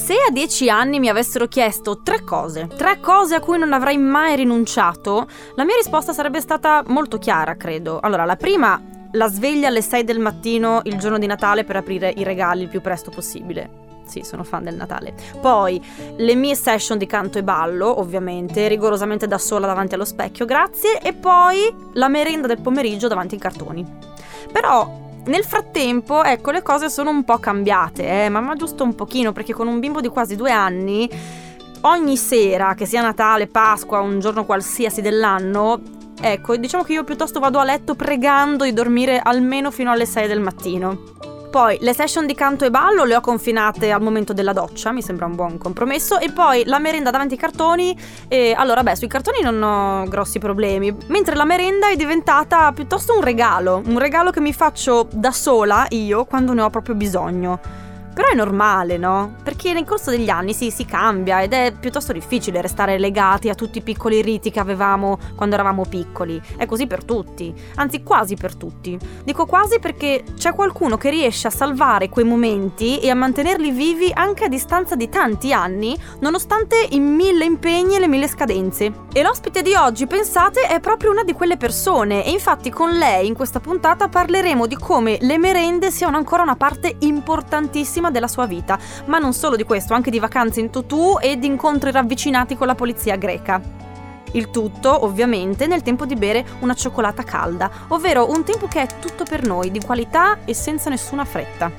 Se a dieci anni mi avessero chiesto tre cose, tre cose a cui non avrei mai rinunciato, la mia risposta sarebbe stata molto chiara, credo. Allora, la prima, la sveglia alle 6 del mattino il giorno di Natale per aprire i regali il più presto possibile. Sì, sono fan del Natale. Poi le mie session di canto e ballo, ovviamente, rigorosamente da sola davanti allo specchio, grazie. E poi la merenda del pomeriggio davanti ai cartoni. Però nel frattempo, ecco, le cose sono un po' cambiate, eh, ma, giusto un pochino, perché con un bimbo di quasi due anni, ogni sera, che sia Natale, Pasqua, un giorno qualsiasi dell'anno, ecco, diciamo che io piuttosto vado a letto pregando di dormire almeno fino alle 6 del mattino. Poi le session di canto e ballo le ho confinate al momento della doccia, mi sembra un buon compromesso. E poi la merenda davanti ai cartoni. E allora, beh, sui cartoni non ho grossi problemi. Mentre la merenda è diventata piuttosto un regalo. Un regalo che mi faccio da sola io quando ne ho proprio bisogno. Però è normale, no? Perché nel corso degli anni sì, si cambia ed è piuttosto difficile restare legati a tutti i piccoli riti che avevamo quando eravamo piccoli. È così per tutti, anzi quasi per tutti. Dico quasi perché c'è qualcuno che riesce a salvare quei momenti e a mantenerli vivi anche a distanza di tanti anni, nonostante i mille impegni e le mille scadenze. E l'ospite di oggi, pensate, è proprio una di quelle persone e infatti con lei in questa puntata parleremo di come le merende siano ancora una parte importantissima della sua vita, ma non solo di questo, anche di vacanze in tutù e di incontri ravvicinati con la polizia greca. Il tutto, ovviamente, nel tempo di bere una cioccolata calda, ovvero un tempo che è tutto per noi, di qualità e senza nessuna fretta.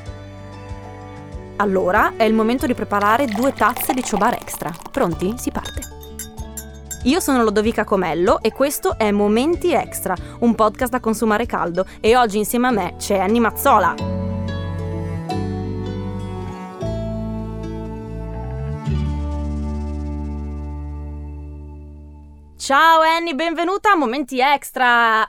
Allora è il momento di preparare due tazze di ciobar extra. Pronti? Si parte. Io sono Lodovica Comello e questo è Momenti Extra, un podcast da consumare caldo e oggi insieme a me c'è Anni Mazzola. Ciao Annie, benvenuta a Momenti Extra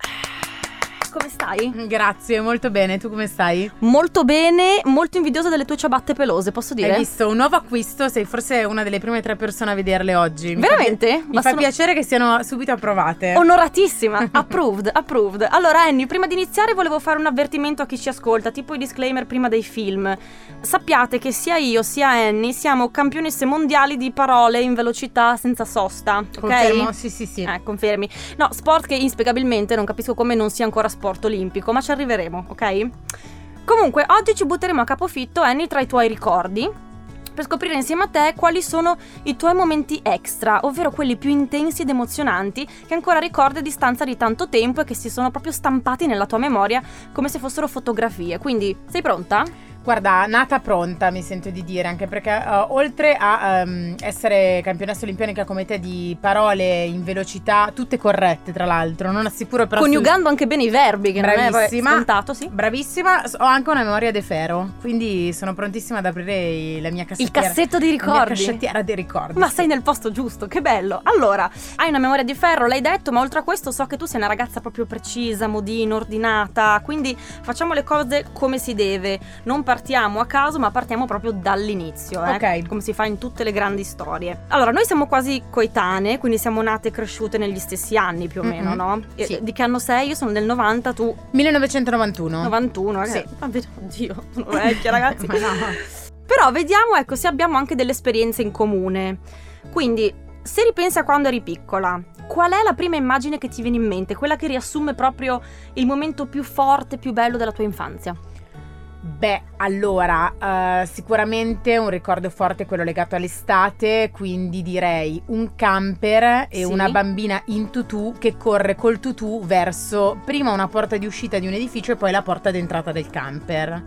come stai? Grazie, molto bene. Tu come stai? Molto bene, molto invidiosa delle tue ciabatte pelose, posso dire? Hai visto un nuovo acquisto? Sei forse una delle prime tre persone a vederle oggi. Mi Veramente? Fa, mi fa sono... piacere che siano subito approvate. Onoratissima, approved, approved. Allora Annie, prima di iniziare volevo fare un avvertimento a chi ci ascolta, tipo i disclaimer prima dei film. Sappiate che sia io sia Annie siamo campionesse mondiali di parole in velocità senza sosta, ok? Confermo, sì sì sì. Eh, confermi. No, sport che inspiegabilmente non capisco come non sia ancora sport sport olimpico, ma ci arriveremo, ok? Comunque, oggi ci butteremo a capofitto, Annie, tra i tuoi ricordi per scoprire insieme a te quali sono i tuoi momenti extra, ovvero quelli più intensi ed emozionanti che ancora ricordi a distanza di tanto tempo e che si sono proprio stampati nella tua memoria come se fossero fotografie. Quindi, sei pronta? Guarda, nata pronta mi sento di dire, anche perché uh, oltre a um, essere campionessa olimpionica come te di parole in velocità, tutte corrette tra l'altro, non assicuro però... Coniugando su... anche bene i verbi, che bravissima, non è scontato, sì. Bravissima, ho anche una memoria de ferro, quindi sono prontissima ad aprire la mia cassettiera. Il cassetto di ricordi. La cassettiera dei ricordi. Ma sì. sei nel posto giusto, che bello. Allora, hai una memoria di ferro, l'hai detto, ma oltre a questo so che tu sei una ragazza proprio precisa, modina, ordinata, quindi facciamo le cose come si deve, non partiamo a caso, ma partiamo proprio dall'inizio, eh? ok? Come si fa in tutte le grandi storie. Allora, noi siamo quasi coetanee, quindi siamo nate e cresciute negli stessi anni più o meno, mm-hmm. no? Sì. Di che anno sei? Io sono del 90, tu? 1991. 91, sì. Oddio, sono vecchia ragazzi. ma no. Però vediamo, ecco, se abbiamo anche delle esperienze in comune. Quindi, se ripensi a quando eri piccola, qual è la prima immagine che ti viene in mente? Quella che riassume proprio il momento più forte, più bello della tua infanzia? Beh, allora, uh, sicuramente un ricordo forte è quello legato all'estate, quindi direi un camper e sì. una bambina in tutù che corre col tutù verso prima una porta di uscita di un edificio e poi la porta d'entrata del camper.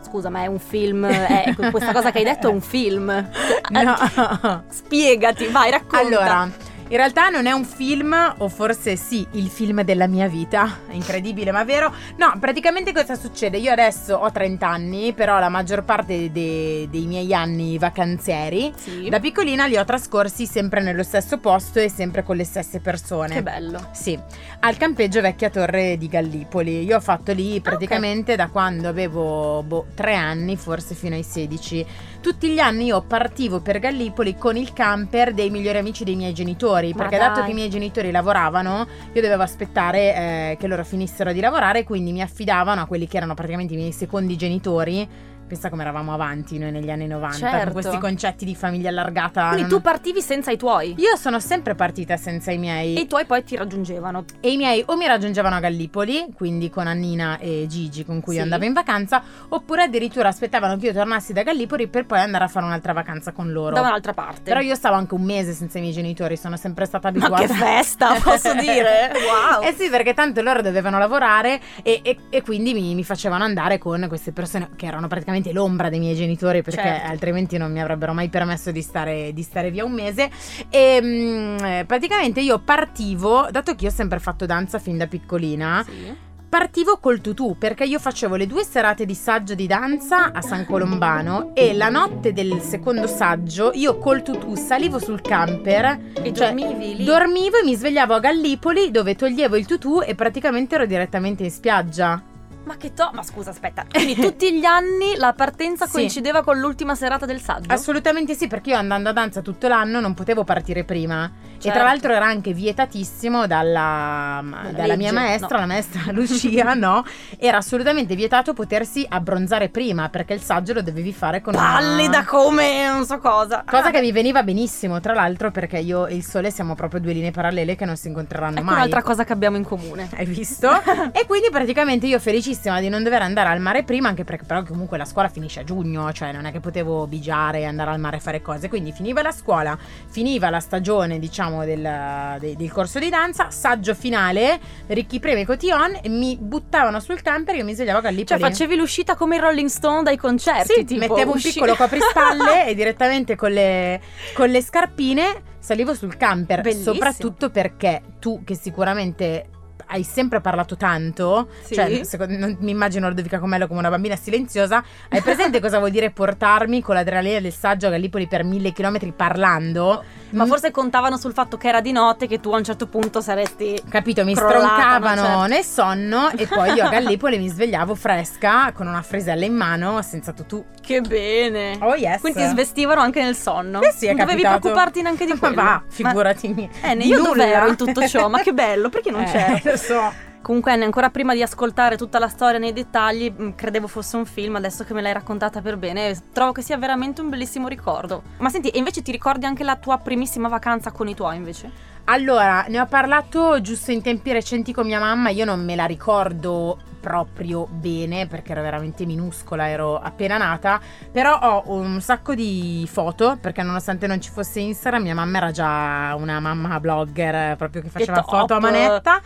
Scusa, ma è un film? È, questa cosa che hai detto è un film? No. Spiegati, vai, racconta. Allora, in realtà non è un film, o forse sì, il film della mia vita. È incredibile, ma vero? No, praticamente cosa succede? Io adesso ho 30 anni, però la maggior parte de- dei miei anni vacanzieri, sì. da piccolina li ho trascorsi sempre nello stesso posto e sempre con le stesse persone. Che bello. Sì, al campeggio Vecchia Torre di Gallipoli. Io ho fatto lì praticamente okay. da quando avevo boh, 3 anni, forse fino ai 16. Tutti gli anni io partivo per Gallipoli con il camper dei migliori amici dei miei genitori perché dato che i miei genitori lavoravano, io dovevo aspettare eh, che loro finissero di lavorare, quindi mi affidavano a quelli che erano praticamente i miei secondi genitori Pensa come eravamo avanti noi negli anni 90 Certo. con questi concetti di famiglia allargata. Quindi tu partivi senza i tuoi. Io sono sempre partita senza i miei E i tuoi poi ti raggiungevano. e i miei o mi raggiungevano a Gallipoli, quindi con Annina e Gigi con cui Sì. io andavo in vacanza, oppure addirittura aspettavano che io tornassi da Gallipoli per poi andare a fare un'altra vacanza con loro. Da un'altra parte. Però io stavo anche un mese senza i miei genitori, sono sempre stata Ma abituata. che festa, posso dire? Wow. Eh sì, perché tanto loro dovevano lavorare e, e- e quindi mi, mi facevano andare con queste persone che erano praticamente l'ombra dei miei genitori perché Certo. altrimenti non mi avrebbero mai permesso di stare, di stare via un mese. E mm, eh, praticamente io partivo, dato che io ho sempre fatto danza fin da piccolina, Sì. partivo col tutù perché io facevo le due serate di saggio di danza a San Colombano e la notte del secondo saggio io col tutù salivo sul camper E Cioè, dormivi lì. Dormivo e mi svegliavo a Gallipoli dove toglievo il tutù e praticamente ero direttamente in spiaggia. Ma che to... Ma scusa, aspetta. Quindi tutti gli anni la partenza Sì. coincideva con l'ultima serata del saggio? Assolutamente sì, perché io andando a danza tutto l'anno non potevo partire prima. E Certo. tra l'altro era anche vietatissimo dalla, dalla mia maestra, no. la maestra Lucia, no? Era assolutamente vietato potersi abbronzare prima perché il saggio lo dovevi fare con una- Pallida come non so cosa. Cosa Ah, che mi veniva benissimo, tra l'altro, perché io e il sole siamo proprio due linee parallele che non si incontreranno Ecco mai. un'altra cosa che abbiamo in comune. Hai visto? e quindi praticamente io felicissima di non dover andare al mare prima, anche perché però comunque la scuola finisce a giugno, cioè non è che potevo bigiare e andare al mare a fare cose. Quindi finiva la scuola, finiva la stagione, diciamo, del, de- del corso di danza, saggio finale, Ricchi Cotillon, e mi buttavano sul camper e io mi svegliavo a Cioè Gallipoli. facevi l'uscita come i Rolling Stone dai concerti. Sì, tipo, mettevo un usci- piccolo coprispalle e direttamente con le, con le scarpine salivo sul camper. Bellissimo. Soprattutto perché tu, che sicuramente hai sempre parlato tanto, Sì. cioè secondo- non mi immagino Ludovica Comello come una bambina silenziosa, hai presente cosa vuol dire portarmi con l'adrenalina del saggio a Gallipoli per mille chilometri parlando? Ma Mm, forse contavano sul fatto che era di notte che tu a un certo punto saresti Capito, mi crollata, stroncavano no? Certo. nel sonno e poi io a Gallipoli mi svegliavo fresca con una frisella in mano senza tutù. Che bene. Oh yes. Quindi ti svestivano anche nel sonno. Eh sì, è non dovevi capitato. preoccuparti neanche di Ma quello. va, figurati. Eh, di io nulla. dove ero in tutto ciò? Ma che bello, perché non Eh, c'ero? Lo so. Comunque, ancora prima di ascoltare tutta la storia nei dettagli, mh, credevo fosse un film, adesso che me l'hai raccontata per bene, trovo che sia veramente un bellissimo ricordo. Ma senti, e invece ti ricordi anche la tua primissima vacanza con i tuoi, invece? Allora, ne ho parlato giusto in tempi recenti con mia mamma, io non me la ricordo proprio bene perché ero veramente minuscola, ero appena nata, però ho un sacco di foto perché nonostante non ci fosse Instagram, mia mamma era già una mamma blogger eh, proprio che faceva foto a manetta.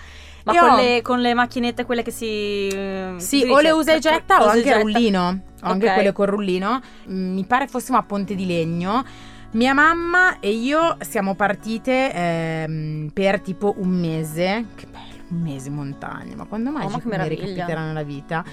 Ma con ho- le, con le macchinette, quelle che si. eh, Sì, si o le usa e getta o e anche getta. rullino. Ho anche Ok. quelle con rullino. Mm, Mi pare fossimo a Ponte di Legno. Mia mamma e io siamo partite ehm, per tipo un mese. Che bello, un mese in montagna. Ma quando mai Oh, ma ci che mi ricapiterà nella vita?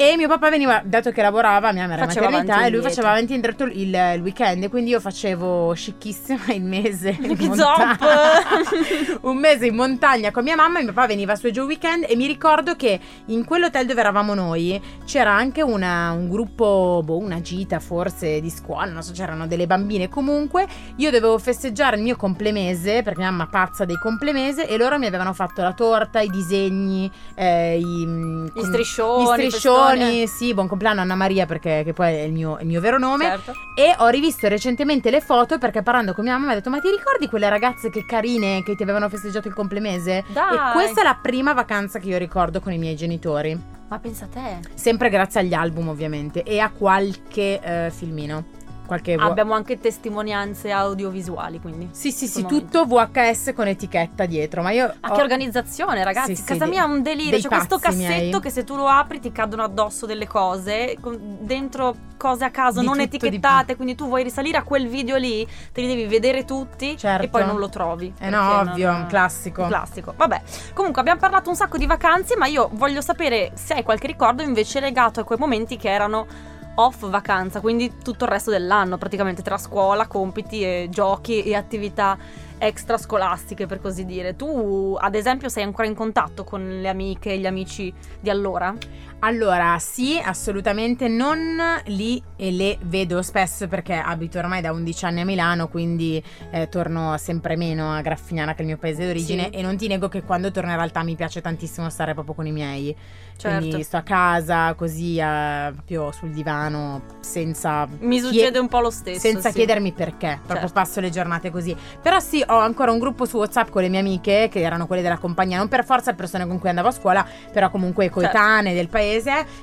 E mio papà veniva, dato che lavorava, mia mamma era Faceva maternità e lui faceva avanti e indietro il, il weekend. Quindi io facevo scicchissima il mese in un mese in montagna con mia mamma e mio papà veniva su e giù il weekend e mi ricordo che in quell'hotel dove eravamo noi c'era anche una- un gruppo, boh, una gita forse di scuola, non so, c'erano delle bambine comunque. Io dovevo festeggiare il mio complemese perché mia mamma pazza dei complemese e loro mi avevano fatto la torta, i disegni, eh, i, Gli striscioni. gli i striscioni, festoni. sì, buon compleanno Anna Maria perché che poi è il mio, il mio vero nome. Certo. E ho rivisto recentemente le foto perché parlando con mia mamma mi ha detto: Ma ti ricordi quelle ragazze che carine che ti avevano festeggiato il complemese? Dai. E questa è la prima vacanza che io ricordo con i miei genitori. Ma pensa a te. Sempre grazie agli album, ovviamente, e a qualche eh, filmino. Qualche vo- Abbiamo anche testimonianze audiovisuali, quindi. Sì, sì, sì, tutto VHS con etichetta dietro. Ma io. Ah, ho- che organizzazione, ragazzi. Sì, sì, Casa dei- mia è un delirio. C'è questo pazzi cassetto miei. che se tu lo apri ti cadono addosso delle cose, con- dentro cose a caso Di non tutto, etichettate. Quindi tu vuoi risalire a quel video lì, te li devi vedere tutti Certo. e poi non lo trovi. Eh no, ovvio, non- un classico. Un classico. Vabbè, comunque abbiamo parlato un sacco di vacanze, ma io voglio sapere se hai qualche ricordo invece legato a quei momenti che erano off vacanza, quindi tutto il resto dell'anno, praticamente tra scuola, compiti e giochi e attività. extrascolastiche, per così dire. Tu, ad esempio, sei ancora in contatto con le amiche e gli amici di allora? Allora, sì, assolutamente non lì e le vedo spesso perché abito ormai da 11 anni a Milano, quindi eh, torno sempre meno a Graffignana che è il mio paese d'origine Sì. e non ti nego che quando torno in realtà mi piace tantissimo stare proprio con i miei. Certo. Quindi sto a casa così eh, proprio sul divano senza Mi succede un po' lo stesso. senza sì. chiedermi perché, proprio Certo. passo le giornate così. Però sì, ho ancora un gruppo su WhatsApp con le mie amiche, che erano quelle della compagnia, non per forza persone con cui andavo a scuola, però comunque Certo. coetanee del paese,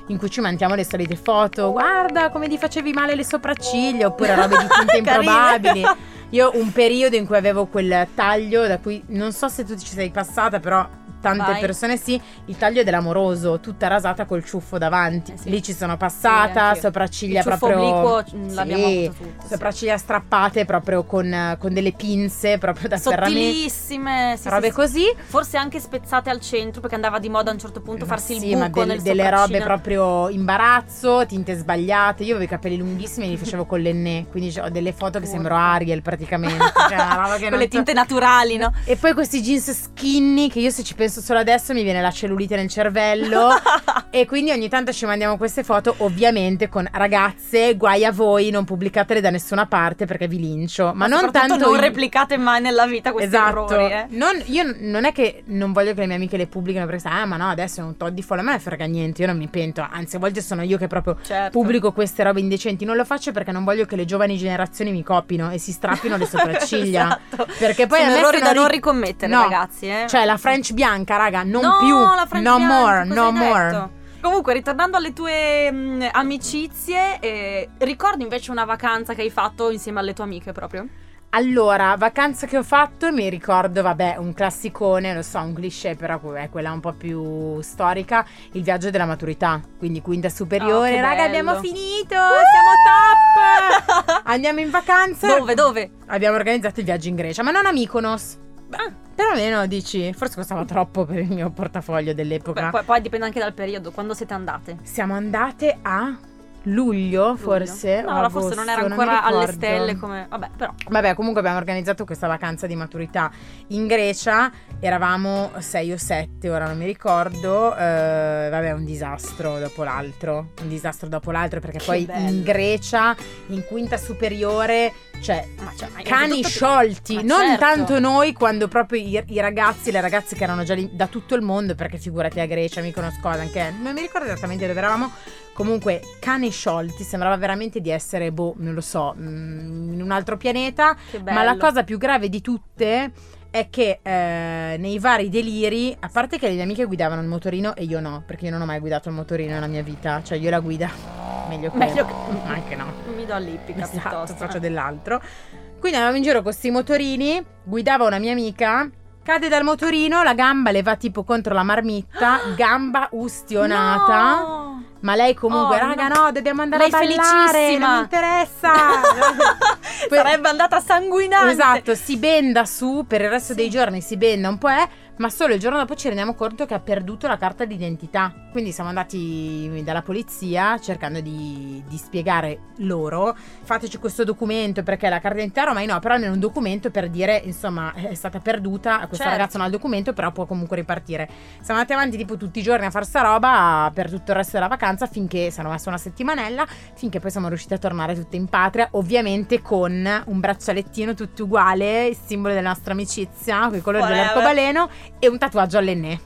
in cui ci mandiamo le solite foto. Guarda come ti facevi male le sopracciglia, oppure robe di tinte improbabili. Io un periodo in cui avevo quel taglio, da cui non so se tu ci sei passata, però tante Vai. persone sì, il taglio dell'amoroso, tutta rasata col ciuffo davanti. Eh sì. Lì ci sono passata, anch'io. sopracciglia proprio obliquo mm, l'abbiamo Sì, avuto tutto. sì. sopracciglia strappate proprio con, con delle pinze proprio da. Sottilissime, sì, robe sì, sì. così. Forse anche spezzate al centro perché andava di moda a un certo punto Ma farsi il sì, buco ma del- nel delle robe proprio imbarazzo, tinte sbagliate. Io avevo i capelli lunghissimi e li facevo con l'enne, quindi ho delle foto che Urca. sembro Ariel praticamente. Cioè, che Con le tinte naturali, no? E poi questi jeans skinny che io se ci penso solo adesso mi viene la cellulite nel cervello. e quindi ogni tanto ci mandiamo queste foto, ovviamente con ragazze, guai a voi, non pubblicatele da nessuna parte perché vi lincio. Ma, non soprattutto tanto non io- replicate mai nella vita questi esatto. errori, eh. Non- io non è che non voglio che le mie amiche le pubblichino perché ah, ma no, adesso è un tot di follow. A me ne frega niente, io non mi pento. Anzi, a volte sono io che proprio Certo. pubblico queste robe indecenti. Non lo faccio perché non voglio che le giovani generazioni mi copino e si strappino le sopracciglia. esatto. Perché poi Sono a me errori da non non ri- ricommettere, No. ragazzi, eh. Cioè, la French bianca, raga, non no, più. la no more, no more. Comunque, ritornando alle tue mh, amicizie, eh, ricordi invece una vacanza che hai fatto insieme alle tue amiche proprio? Allora, vacanza che ho fatto, mi ricordo, vabbè, un classicone, lo so, un cliché, però è quella un po' più storica, il viaggio della maturità, quindi quinta superiore, Oh, raga, abbiamo finito, siamo top! Andiamo in vacanza. Dove, dove? Abbiamo organizzato il viaggio in Grecia, ma non a Mykonos. Ah, Però almeno dici, forse costava troppo per il mio portafoglio dell'epoca. beh, poi, poi dipende anche dal periodo, quando siete andate. Siamo andate a luglio, forse. No, o allora forse non era agosto, ancora alle ricordo. stelle come... Vabbè, però... Vabbè, comunque abbiamo organizzato questa vacanza di maturità in Grecia. Eravamo sei o sette, ora non mi ricordo. eh, vabbè, un disastro dopo l'altro. Un disastro dopo l'altro, perché Che poi bello. in Grecia, in quinta superiore, cioè. Cioè, Cani sciolti, Ma non certo. tanto noi quando proprio i, i ragazzi le ragazze che erano già lì da tutto il mondo, perché figurati a Grecia, mi conosco anche, non mi ricordo esattamente dove eravamo, comunque cani sciolti, sembrava veramente di essere, boh, non lo so, mm, in un altro pianeta, ma la cosa più grave di tutte è che eh, nei vari deliri, a parte che le mie amiche guidavano il motorino e io no, perché io non ho mai guidato il motorino nella mia vita, cioè io la guida meglio che... Meglio che- anche no. Mi do all'ippica Esatto, piuttosto. faccio dell'altro. Quindi andavamo in giro con questi motorini, guidava una mia amica, cade dal motorino, la gamba le va tipo contro la marmitta, gamba ustionata. No! Ma lei comunque, Oh, raga, no. no, dobbiamo andare Lei a ballare, felicissima. non mi interessa. Sarebbe andata sanguinante. Esatto, si benda su per il resto Sì. dei giorni, si benda un po' è, ma solo il giorno dopo ci rendiamo conto che ha perduto la carta d'identità. Quindi siamo andati dalla polizia cercando di, di spiegare loro, fateci questo documento perché la carta d'identità ormai no, però almeno un documento per dire, insomma, è stata perduta, questa Certo. ragazza non ha il documento, però può comunque ripartire. Siamo andati avanti tipo tutti i giorni a fare sta roba per tutto il resto della vacanza finché si hanno messo una settimanella, finché poi siamo riusciti a tornare tutte in patria, ovviamente con un braccialettino tutto uguale, il simbolo della nostra amicizia, con i colori dell'arcobaleno e un tatuaggio all'enne.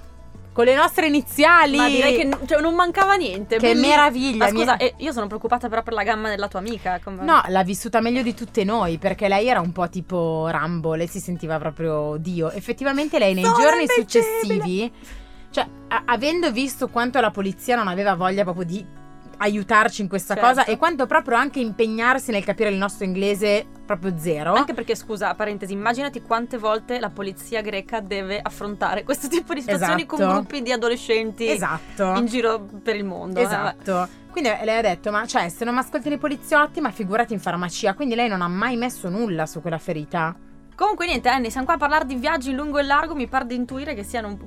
Con le nostre iniziali. Ma direi che cioè, non mancava niente. Che bellissimo. meraviglia, Ma scusa, mi- eh, io sono preoccupata però per la gamma della tua amica. come- No, l'ha vissuta meglio di tutte noi perché lei era un po' tipo Rambo, lei si sentiva proprio Dio. Effettivamente lei nei Sono giorni successivi, cioè a- avendo visto quanto la polizia non aveva voglia proprio di aiutarci in questa Certo. cosa e quanto proprio anche impegnarsi nel capire il nostro inglese proprio zero. Anche perché, scusa, parentesi, immaginati quante volte la polizia greca deve affrontare questo tipo di situazioni con Esatto. gruppi di adolescenti Esatto. in giro per il mondo. eh. Esatto. Quindi lei ha detto: Ma cioè, se non mi ascoltano i poliziotti, ma figurati in farmacia. Quindi lei non ha mai messo nulla su quella ferita. Comunque niente, Annie, siamo qua a parlare di viaggi in lungo e largo, mi pare di intuire che siano un-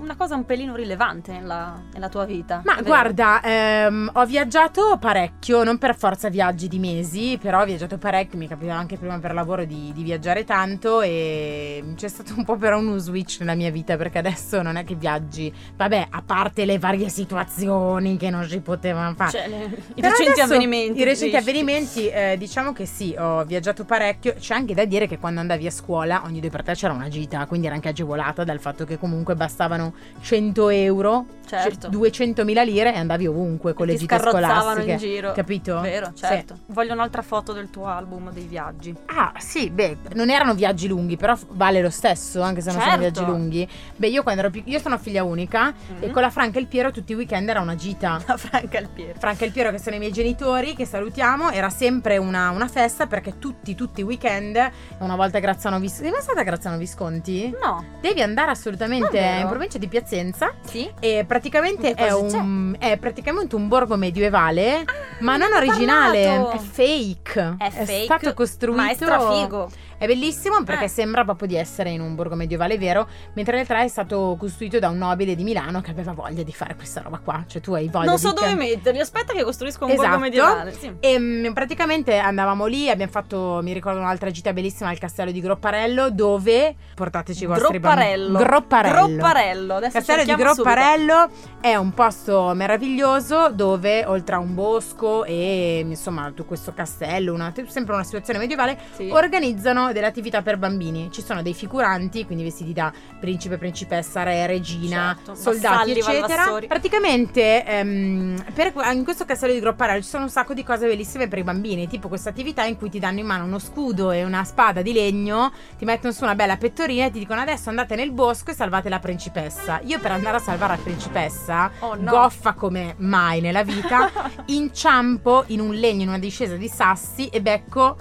una cosa un pelino rilevante nella, nella tua vita. Ma guarda, ehm, ho viaggiato parecchio, non per forza viaggi di mesi, però ho viaggiato parecchio, mi capitava anche prima per lavoro di, di viaggiare tanto e c'è stato un po' però uno switch nella mia vita perché adesso non è che viaggi, vabbè, a parte le varie situazioni che non si potevano fare. Cioè, le- i recenti avvenimenti. I recenti avvenimenti, eh, diciamo che sì, ho viaggiato parecchio. C'è anche da dire che quando andavi a scuola, ogni due per te c'era una gita, quindi era anche agevolata dal fatto che comunque bastavano 100 euro, Certo. 200.000 lire e andavi ovunque con E le gite scolastiche. in giro. Capito? Vero, Sì. certo. Voglio un'altra foto del tuo album dei viaggi. Ah, sì, beh, non erano viaggi lunghi, però vale lo stesso, anche se non sono Certo. viaggi lunghi. Beh, io quando ero pic- io sono figlia unica e Mhm. con la Franca e il Piero tutti i weekend era una gita. La Franca il Piero. Franca e il Piero che sono i miei genitori che salutiamo era sempre una, una festa perché tutti tutti i weekend una volta a Grazzano Visconti sei stata a Grazzano Visconti? No. devi andare assolutamente Davvero? in provincia di Piacenza Sì? e praticamente è un, è praticamente un borgo medievale ma me non originale parlato. è fake È fake, stato costruito Ma è strafigo. È bellissimo perché Eh. sembra proprio di essere in un borgo medievale vero mentre in realtà è stato costruito da un nobile di Milano che aveva voglia di fare questa roba qua cioè tu hai voglia Non di so dove can- metterli. Aspetta che costruisco un Esatto. borgo medievale. Sì. E mm, praticamente andavamo lì, abbiamo fatto, mi ricordo un'altra gita bellissima al castello di Gropparello dove portateci i vostri Gropparello. Gropparello. Gropparello. Adesso Castello di cerchiamo subito. Gropparello è un posto meraviglioso dove oltre a un bosco e insomma tutto questo castello, una- sempre una situazione medievale, Sì. organizzano delle attività per bambini. Ci sono dei figuranti, quindi vestiti da principe, principessa, re, regina, Certo, soldati, eccetera. Praticamente ehm, per- in questo castello di Gropparello ci sono un sacco di cose bellissime per i bambini, tipo questa attività in cui ti danno in mano uno scudo e una spada di legno, ti mettono su una bella pettorina e ti dicono adesso andate nel bosco e salvate la principessa. Io per andare a salvare la principessa, Oh, no. goffa come mai nella vita, inciampo in un legno in una discesa di sassi e becco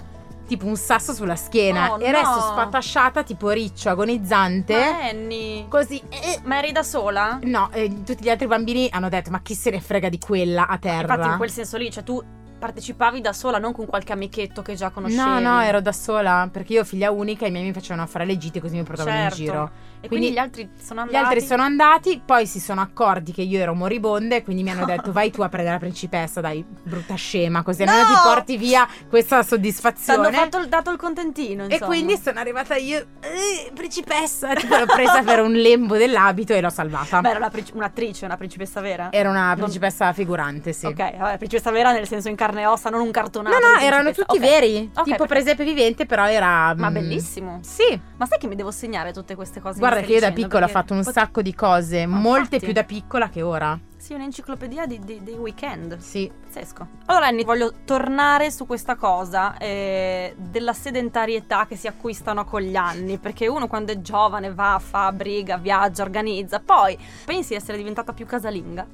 tipo un sasso sulla schiena Oh, e resto no. spatasciata tipo riccio agonizzante. Ma Annie. Così eh, Ma eri da sola? No, eh, tutti gli altri bambini hanno detto: Ma chi se ne frega di quella a terra? Infatti in quel senso lì, cioè tu partecipavi da sola, non con qualche amichetto che già conoscevi. No, no, ero da sola perché io figlia unica e i miei mi facevano fare le gite così mi portavano Certo. in giro. E quindi, quindi gli altri sono Gli andati. altri sono andati, poi si sono accorti che io ero moribonda e quindi mi hanno detto vai tu a prendere la principessa, dai, brutta scema, così No! almeno ti porti via questa Ti hanno soddisfazione. fatto il, dato il contentino, E insomma. quindi sono arrivata io, "Eh, principessa, tipo l'ho presa per un lembo dell'abito e l'ho salvata. Beh, era una princi- un'attrice, una principessa vera? Era una Non- principessa figurante, sì. Ok, vabbè, principessa vera nel senso in carne e ossa, non un cartonato. No, no, erano tutti Ok. veri. Ok, tipo perfetto. presepe vivente, però era. Ma mm, bellissimo. Sì. Ma sai che mi devo segnare tutte queste cose? Guarda che io da piccola ho fatto un pot- sacco di cose, Ma molte infatti. più da piccola che ora. Sì, un'enciclopedia di- di- dei weekend. Sì. Pazzesco. Allora, Annie, voglio tornare su questa cosa eh, della sedentarietà che si acquistano con gli anni. Perché uno quando è giovane va, fa briga, viaggia, organizza. Poi pensi di essere diventata più casalinga.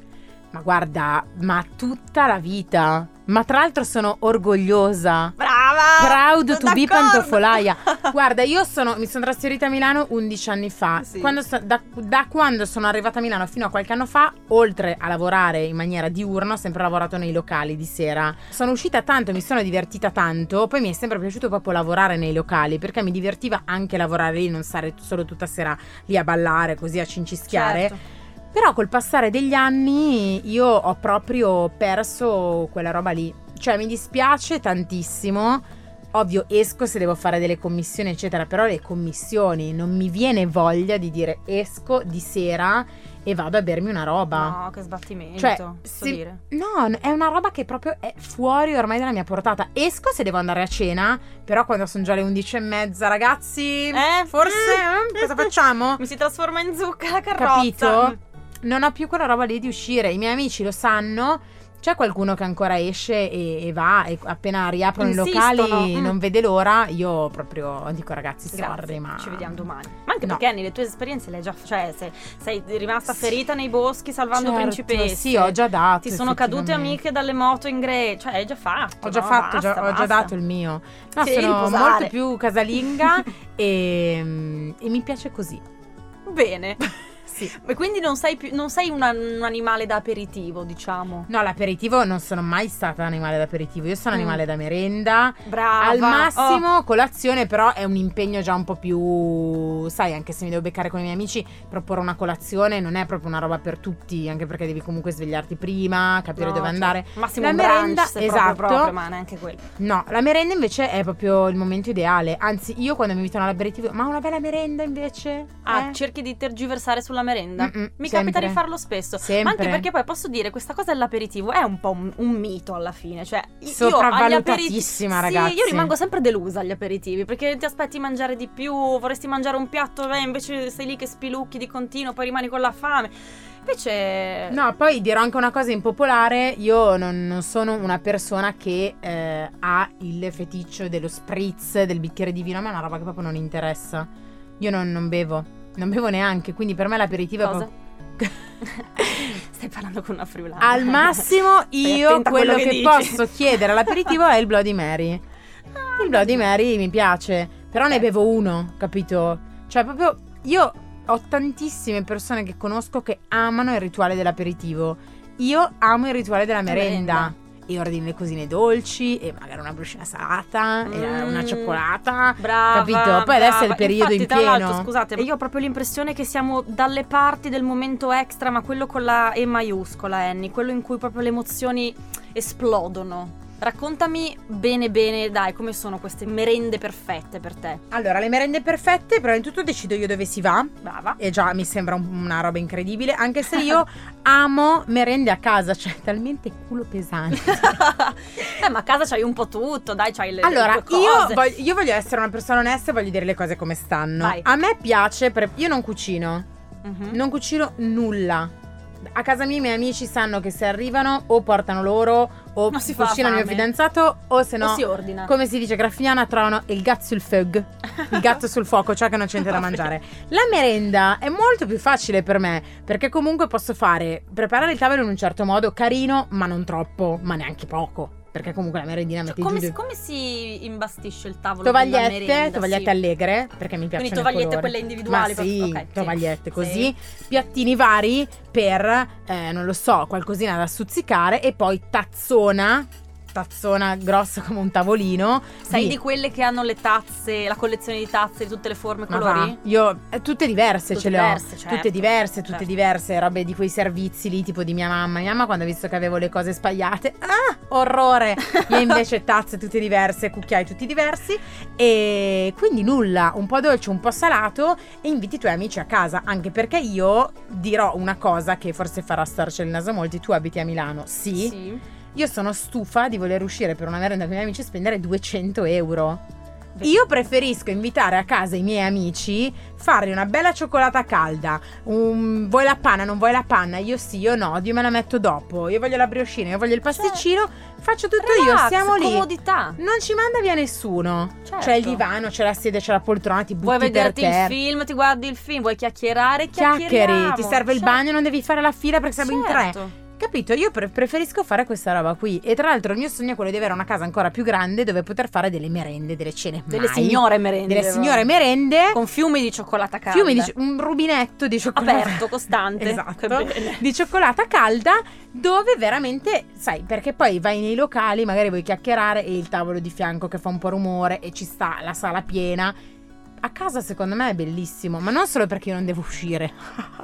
Ma guarda, ma tutta la vita. Ma tra l'altro sono orgogliosa. Brava! Proud to be D'accordo. pantofolaia. Guarda, io sono, mi sono trasferita a Milano 11 anni fa. Sì. Quando so- da, da quando sono arrivata a Milano fino a qualche anno fa, oltre a lavorare in maniera diurna, ho sempre lavorato nei locali di sera. Sono uscita tanto, mi sono divertita tanto. Poi mi è sempre piaciuto proprio lavorare nei locali perché mi divertiva anche lavorare lì, non stare solo tutta sera lì a ballare, così a cincischiare. Certo. Però col passare degli anni io ho proprio perso quella roba lì. Cioè mi dispiace tantissimo. Ovvio esco se devo fare delle commissioni eccetera, però le commissioni non mi viene voglia di dire esco di sera e vado a bermi una roba. No, che sbattimento. Cioè, posso se- dire. No, è una roba che proprio è fuori ormai dalla mia portata. Esco se devo andare a cena, però quando sono già le 11 e mezza, ragazzi, Eh? forse Mm. eh, cosa facciamo? Mi si trasforma in zucca la carrozza. Capito? Non ho più quella roba lì di uscire. I miei amici lo sanno. C'è qualcuno che ancora esce e, e va e appena riaprono Insistono. i locali Mm. non vede l'ora. Io proprio dico ragazzi, sorry, Grazie, ma ci vediamo domani. Ma anche No. perché Annie, le tue esperienze le hai già cioè se- sei rimasta Sì. ferita nei boschi salvando Certo, principesse. Sì, ho già dato. Ti sono cadute amiche dalle moto in gre, cioè hai già fatto. Ho già no? fatto, già- Basta, ho già dato il mio. No, Sì, sono riposare. molto più casalinga e, e mi piace così. Bene. Sì. E quindi non sei, più, non sei una- un animale da aperitivo, diciamo. No, l'aperitivo non sono mai stata animale d'aperitivo, io sono Mm. animale da merenda. Brava. Al massimo Oh, colazione, però è un impegno già un po' più. Sai, anche se mi devo beccare con i miei amici, proporre una colazione non è proprio una roba per tutti, anche perché devi comunque svegliarti prima, capire no, dove cioè, andare. Massimo La un brunch, merenda, se esatto. proprio, proprio, ma neanche quello. No, la merenda invece è proprio il momento ideale. Anzi, io quando mi invitano all'aperitivo, ma una bella merenda invece? Ah, Eh? cerchi di tergiversare sulla merenda? Mm-mm, Mi sempre. capita di farlo spesso. Sempre. Ma anche perché poi posso dire, questa cosa dell'aperitivo è un po' un, un mito alla fine. Cioè, Sopravvalutatissima, aperitivi- ragazzi. Sì, io rimango sempre delusa agli aperitivi perché ti aspetti mangiare di più, vorresti mangiare un piatto, e invece sei lì che spilucchi di continuo, poi rimani con la fame. Invece. No, poi dirò anche una cosa impopolare, io non, non sono una persona che eh, ha il feticcio dello spritz, del bicchiere di vino, a me è una roba che proprio non interessa. Io non, non bevo, non bevo neanche, quindi per me l'aperitivo Cosa? è proprio... Stai parlando con una friulana. Al massimo io quello, che, che posso chiedere all'aperitivo è il Bloody Mary. Il Bloody Mary mi piace, però ne Ok. bevo uno, capito? Cioè proprio io ho tantissime persone che conosco che amano il rituale dell'aperitivo. Io amo il rituale della merenda. merenda. E ordini le cosine dolci e magari una briochina salata e Mm. una cioccolata. Brava, Capito? Poi adesso è il brava. periodo Infatti, in pieno. l'altro, scusate, io ho proprio l'impressione che siamo dalle parti del momento extra, ma quello con la E maiuscola, Annie, quello in cui proprio le emozioni esplodono. Raccontami bene bene, dai, come sono queste merende perfette per te. Allora, le merende perfette, prima di tutto decido io dove si va. Brava. E già mi sembra un- una roba incredibile, anche se io amo merende a casa, cioè talmente culo pesante. eh, ma a casa c'hai un po' tutto, dai, c'hai le, Allora, le io voglio, io voglio essere una persona onesta e voglio dire le cose come stanno. Vai. A me piace, pre- io non cucino, Mhm. non cucino nulla. A casa mia i miei amici sanno che se arrivano o portano loro o Non si cucina il mio fidanzato o se no... O si ordina. Come si dice graffiana trovano il gatto sul fug, il gatto sul fuoco, cioè che non c'è niente da mangiare. La merenda è molto più facile per me, perché comunque posso fare, preparare il tavolo in un certo modo, carino, ma non troppo, ma neanche poco. Perché comunque la merendina Cioè, come, giù come si imbastisce il tavolo tovagliette, merenda? tovagliette sì. allegre, perché mi piacciono Quindi tovagliette quelle individuali, Ma sì, proprio- ok, sì. tovagliette così, Sì. piattini vari per, eh, non lo so, qualcosina da stuzzicare e poi tazzona, tazzona grossa come un tavolino. Sei di quelle che hanno le tazze, la collezione di tazze di tutte le forme e colori? io eh, tutte diverse Tutte ce le diverse, ho. certo, tutte diverse, tutte certo. diverse, robe di quei servizi lì, tipo di mia mamma. Mia mamma quando ha visto che avevo le cose spagliate, ah, orrore! Io invece tazze tutte diverse, cucchiai tutti diversi e quindi nulla, un po' dolce, un po' salato e inviti i tuoi amici a casa, anche perché io dirò una cosa che forse farà starci il naso a molti, tu abiti a Milano, sì. Sì. Io sono stufa di voler uscire per una merenda con i miei amici e spendere 200 euro. Io preferisco invitare a casa i miei amici, fargli una bella cioccolata calda. un- vuoi la panna, non vuoi la panna? Io sì, io no, io me la metto dopo. Io voglio la briochina, io voglio il pasticcino. Faccio tutto io, Relax, siamo lì. comodità. Non ci manda via nessuno. Certo. C'è il divano, c'è la sedia, c'è la poltrona, ti butti Vuoi vederti il film, ti guardi il film, vuoi chiacchierare, Chiacchieri, ti serve il Certo. bagno, non devi fare la fila perché siamo in tre. Capito? Io pre- preferisco fare questa roba qui. E tra l'altro il mio sogno è quello di avere una casa ancora più grande dove poter fare delle merende, delle cene. Delle mai. signore merende. Delle signore merende. Con fiumi di cioccolata calda. Fiumi di, un rubinetto di cioccolata. Aperto, costante. Esatto. Di cioccolata calda dove veramente, sai, perché poi vai nei locali, magari vuoi chiacchierare e il tavolo di fianco che fa un po' rumore e ci sta la sala piena. A casa secondo me è bellissimo, ma non solo perché io non devo uscire.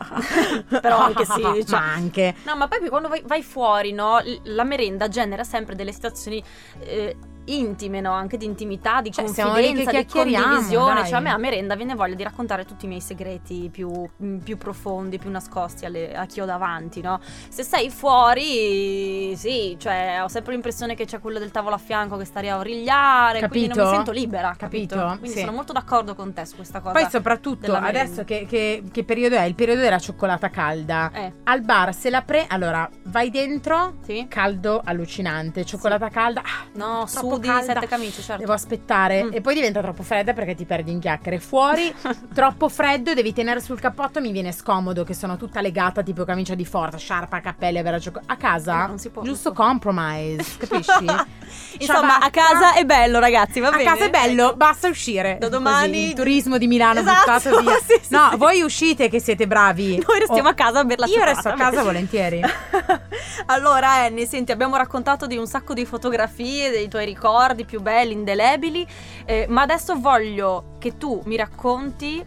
Però anche sì, cioè- ma anche. No, ma poi quando vai, vai fuori, no? La merenda genera sempre delle situazioni eh, intime, no? Anche di intimità, di Cioè, confidenza, di condivisione. dai. Cioè, a me a merenda viene voglia di raccontare tutti i miei segreti più, mm, più profondi, più nascosti alle- a chi ho davanti, no? Se sei fuori, sì, cioè, ho sempre l'impressione che c'è quello del tavolo a fianco che sta a origliare, quindi non mi Capito? sento libera, capito? Capito? Quindi Sì. sono molto d'accordo con te su questa cosa. Poi soprattutto adesso che, che- che periodo è? Il periodo della cioccolata calda. Eh, Al bar se la pre... Allora, vai dentro, sì? caldo allucinante, cioccolata calda, ah, No, troppo Moody, calda. sette camicie, certo. Devo aspettare Mm. e poi diventa troppo fredda perché ti perdi in chiacchiere. Fuori troppo freddo, devi tenere sul cappotto, mi viene scomodo che sono tutta legata tipo camicia di forza, sciarpa, cappelli, gioco- a casa. No, non si può, giusto compromise, capisci? Insomma, a casa è bello, ragazzi, va a bene? casa è bello, Ecco. basta uscire. Da Così, domani- il turismo di Milano Esatto, buttato via. sì, sì, no, sì. voi uscite che siete bravi. Noi restiamo Oh, a casa a bere la Io cioccolata, resto a casa volentieri. allora, Annie, senti, abbiamo raccontato di un sacco di fotografie, dei tuoi ricordi più belli, indelebili, eh, ma adesso voglio che tu mi racconti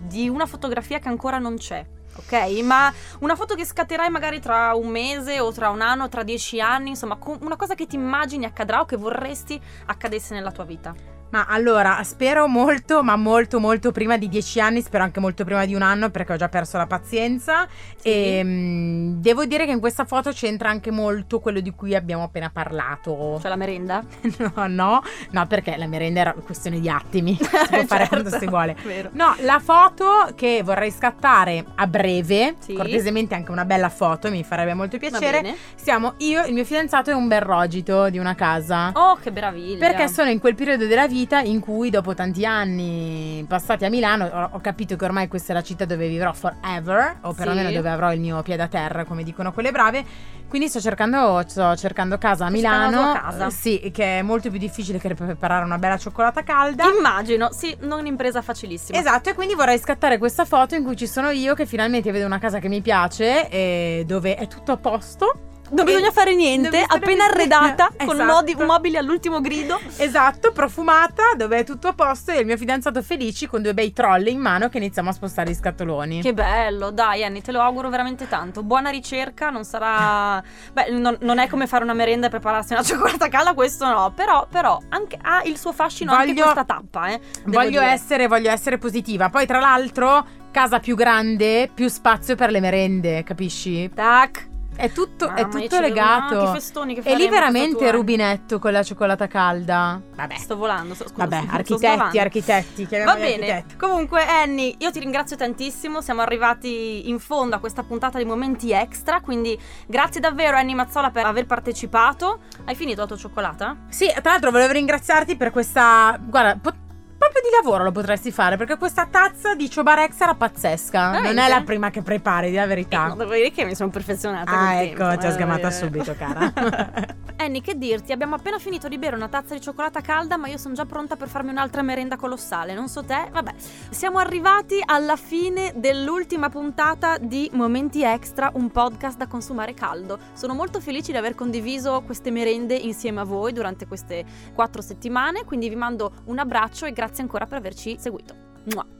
di una fotografia che ancora non c'è. Ok, ma una foto che scatterai magari tra un mese o tra un anno, tra dieci anni, insomma, una cosa che ti immagini accadrà o che vorresti accadesse nella tua vita. Ma allora, spero molto, ma molto, molto prima di dieci anni, spero anche molto prima di un anno perché ho già perso la pazienza. Sì. E mm, devo dire che in questa foto c'entra anche molto quello di cui abbiamo appena parlato. Cioè la merenda? No, no, no, perché la merenda era questione di attimi, si può fare Certo, quando si vuole. Vero. No, la foto che vorrei scattare a breve, Sì. cortesemente anche una bella foto, mi farebbe molto piacere. Siamo io, il mio fidanzato e un bel rogito di una casa. Oh, che meraviglia. Perché sono in quel periodo della vita in cui dopo tanti anni passati a Milano ho, ho capito che ormai questa è la città dove vivrò forever, o Sì. perlomeno dove avrò il mio piede a terra, come dicono quelle brave. Quindi sto cercando, sto cercando casa a Milano. casa. eh, Sì, che è molto più difficile che preparare una bella cioccolata calda. Immagino, sì, non un'impresa facilissima. Esatto, e quindi vorrei scattare questa foto in cui ci sono io che finalmente vedo una casa che mi piace e dove è tutto a posto. Non bisogna fare niente, appena arredata, con Esatto. modi- mobili all'ultimo grido. Esatto, profumata, dove è tutto a posto e il mio fidanzato felici con due bei trolley in mano che iniziamo a spostare gli scatoloni. Che bello, dai Anni, te lo auguro veramente tanto. Buona ricerca, non sarà... Beh, non, non è come fare una merenda e prepararsi una cioccolata calda, questo no. Però, però, anche, ha il suo fascino anche Voglio- questa tappa, eh. Voglio essere, voglio essere positiva. Poi, tra l'altro, casa più grande, più spazio per le merende, capisci? Tac. È tutto, è Mamma, io tutto legato. che festoni che e lì veramente rubinetto con la cioccolata calda. Vabbè. Sto volando, sto, scusa, Vabbè, sto architetti, sbavando. architetti, Va bene, architetti. comunque Annie, io ti ringrazio tantissimo, siamo arrivati in fondo a questa puntata di momenti extra, quindi grazie davvero Annie Mazzola per aver partecipato. Hai finito la tua cioccolata? Sì, tra l'altro volevo ringraziarti per questa. Guarda, po- proprio di lavoro lo potresti fare perché questa tazza di Ciobarex era pazzesca. Non Veramente? è la prima che prepari, di la verità. No, devo dire che mi sono perfezionata. ah, ecco, tempo, ti ho eh, sgamata eh. subito, cara. Annie, che dirti? Abbiamo appena finito di bere una tazza di cioccolata calda, ma io sono già pronta per farmi un'altra merenda colossale. Non so te, vabbè. Siamo arrivati alla fine dell'ultima puntata di Momenti Extra, un podcast da consumare caldo. Sono molto felice di aver condiviso queste merende insieme a voi durante queste quattro settimane, quindi vi mando un abbraccio e grazie ancora per averci seguito. Mua.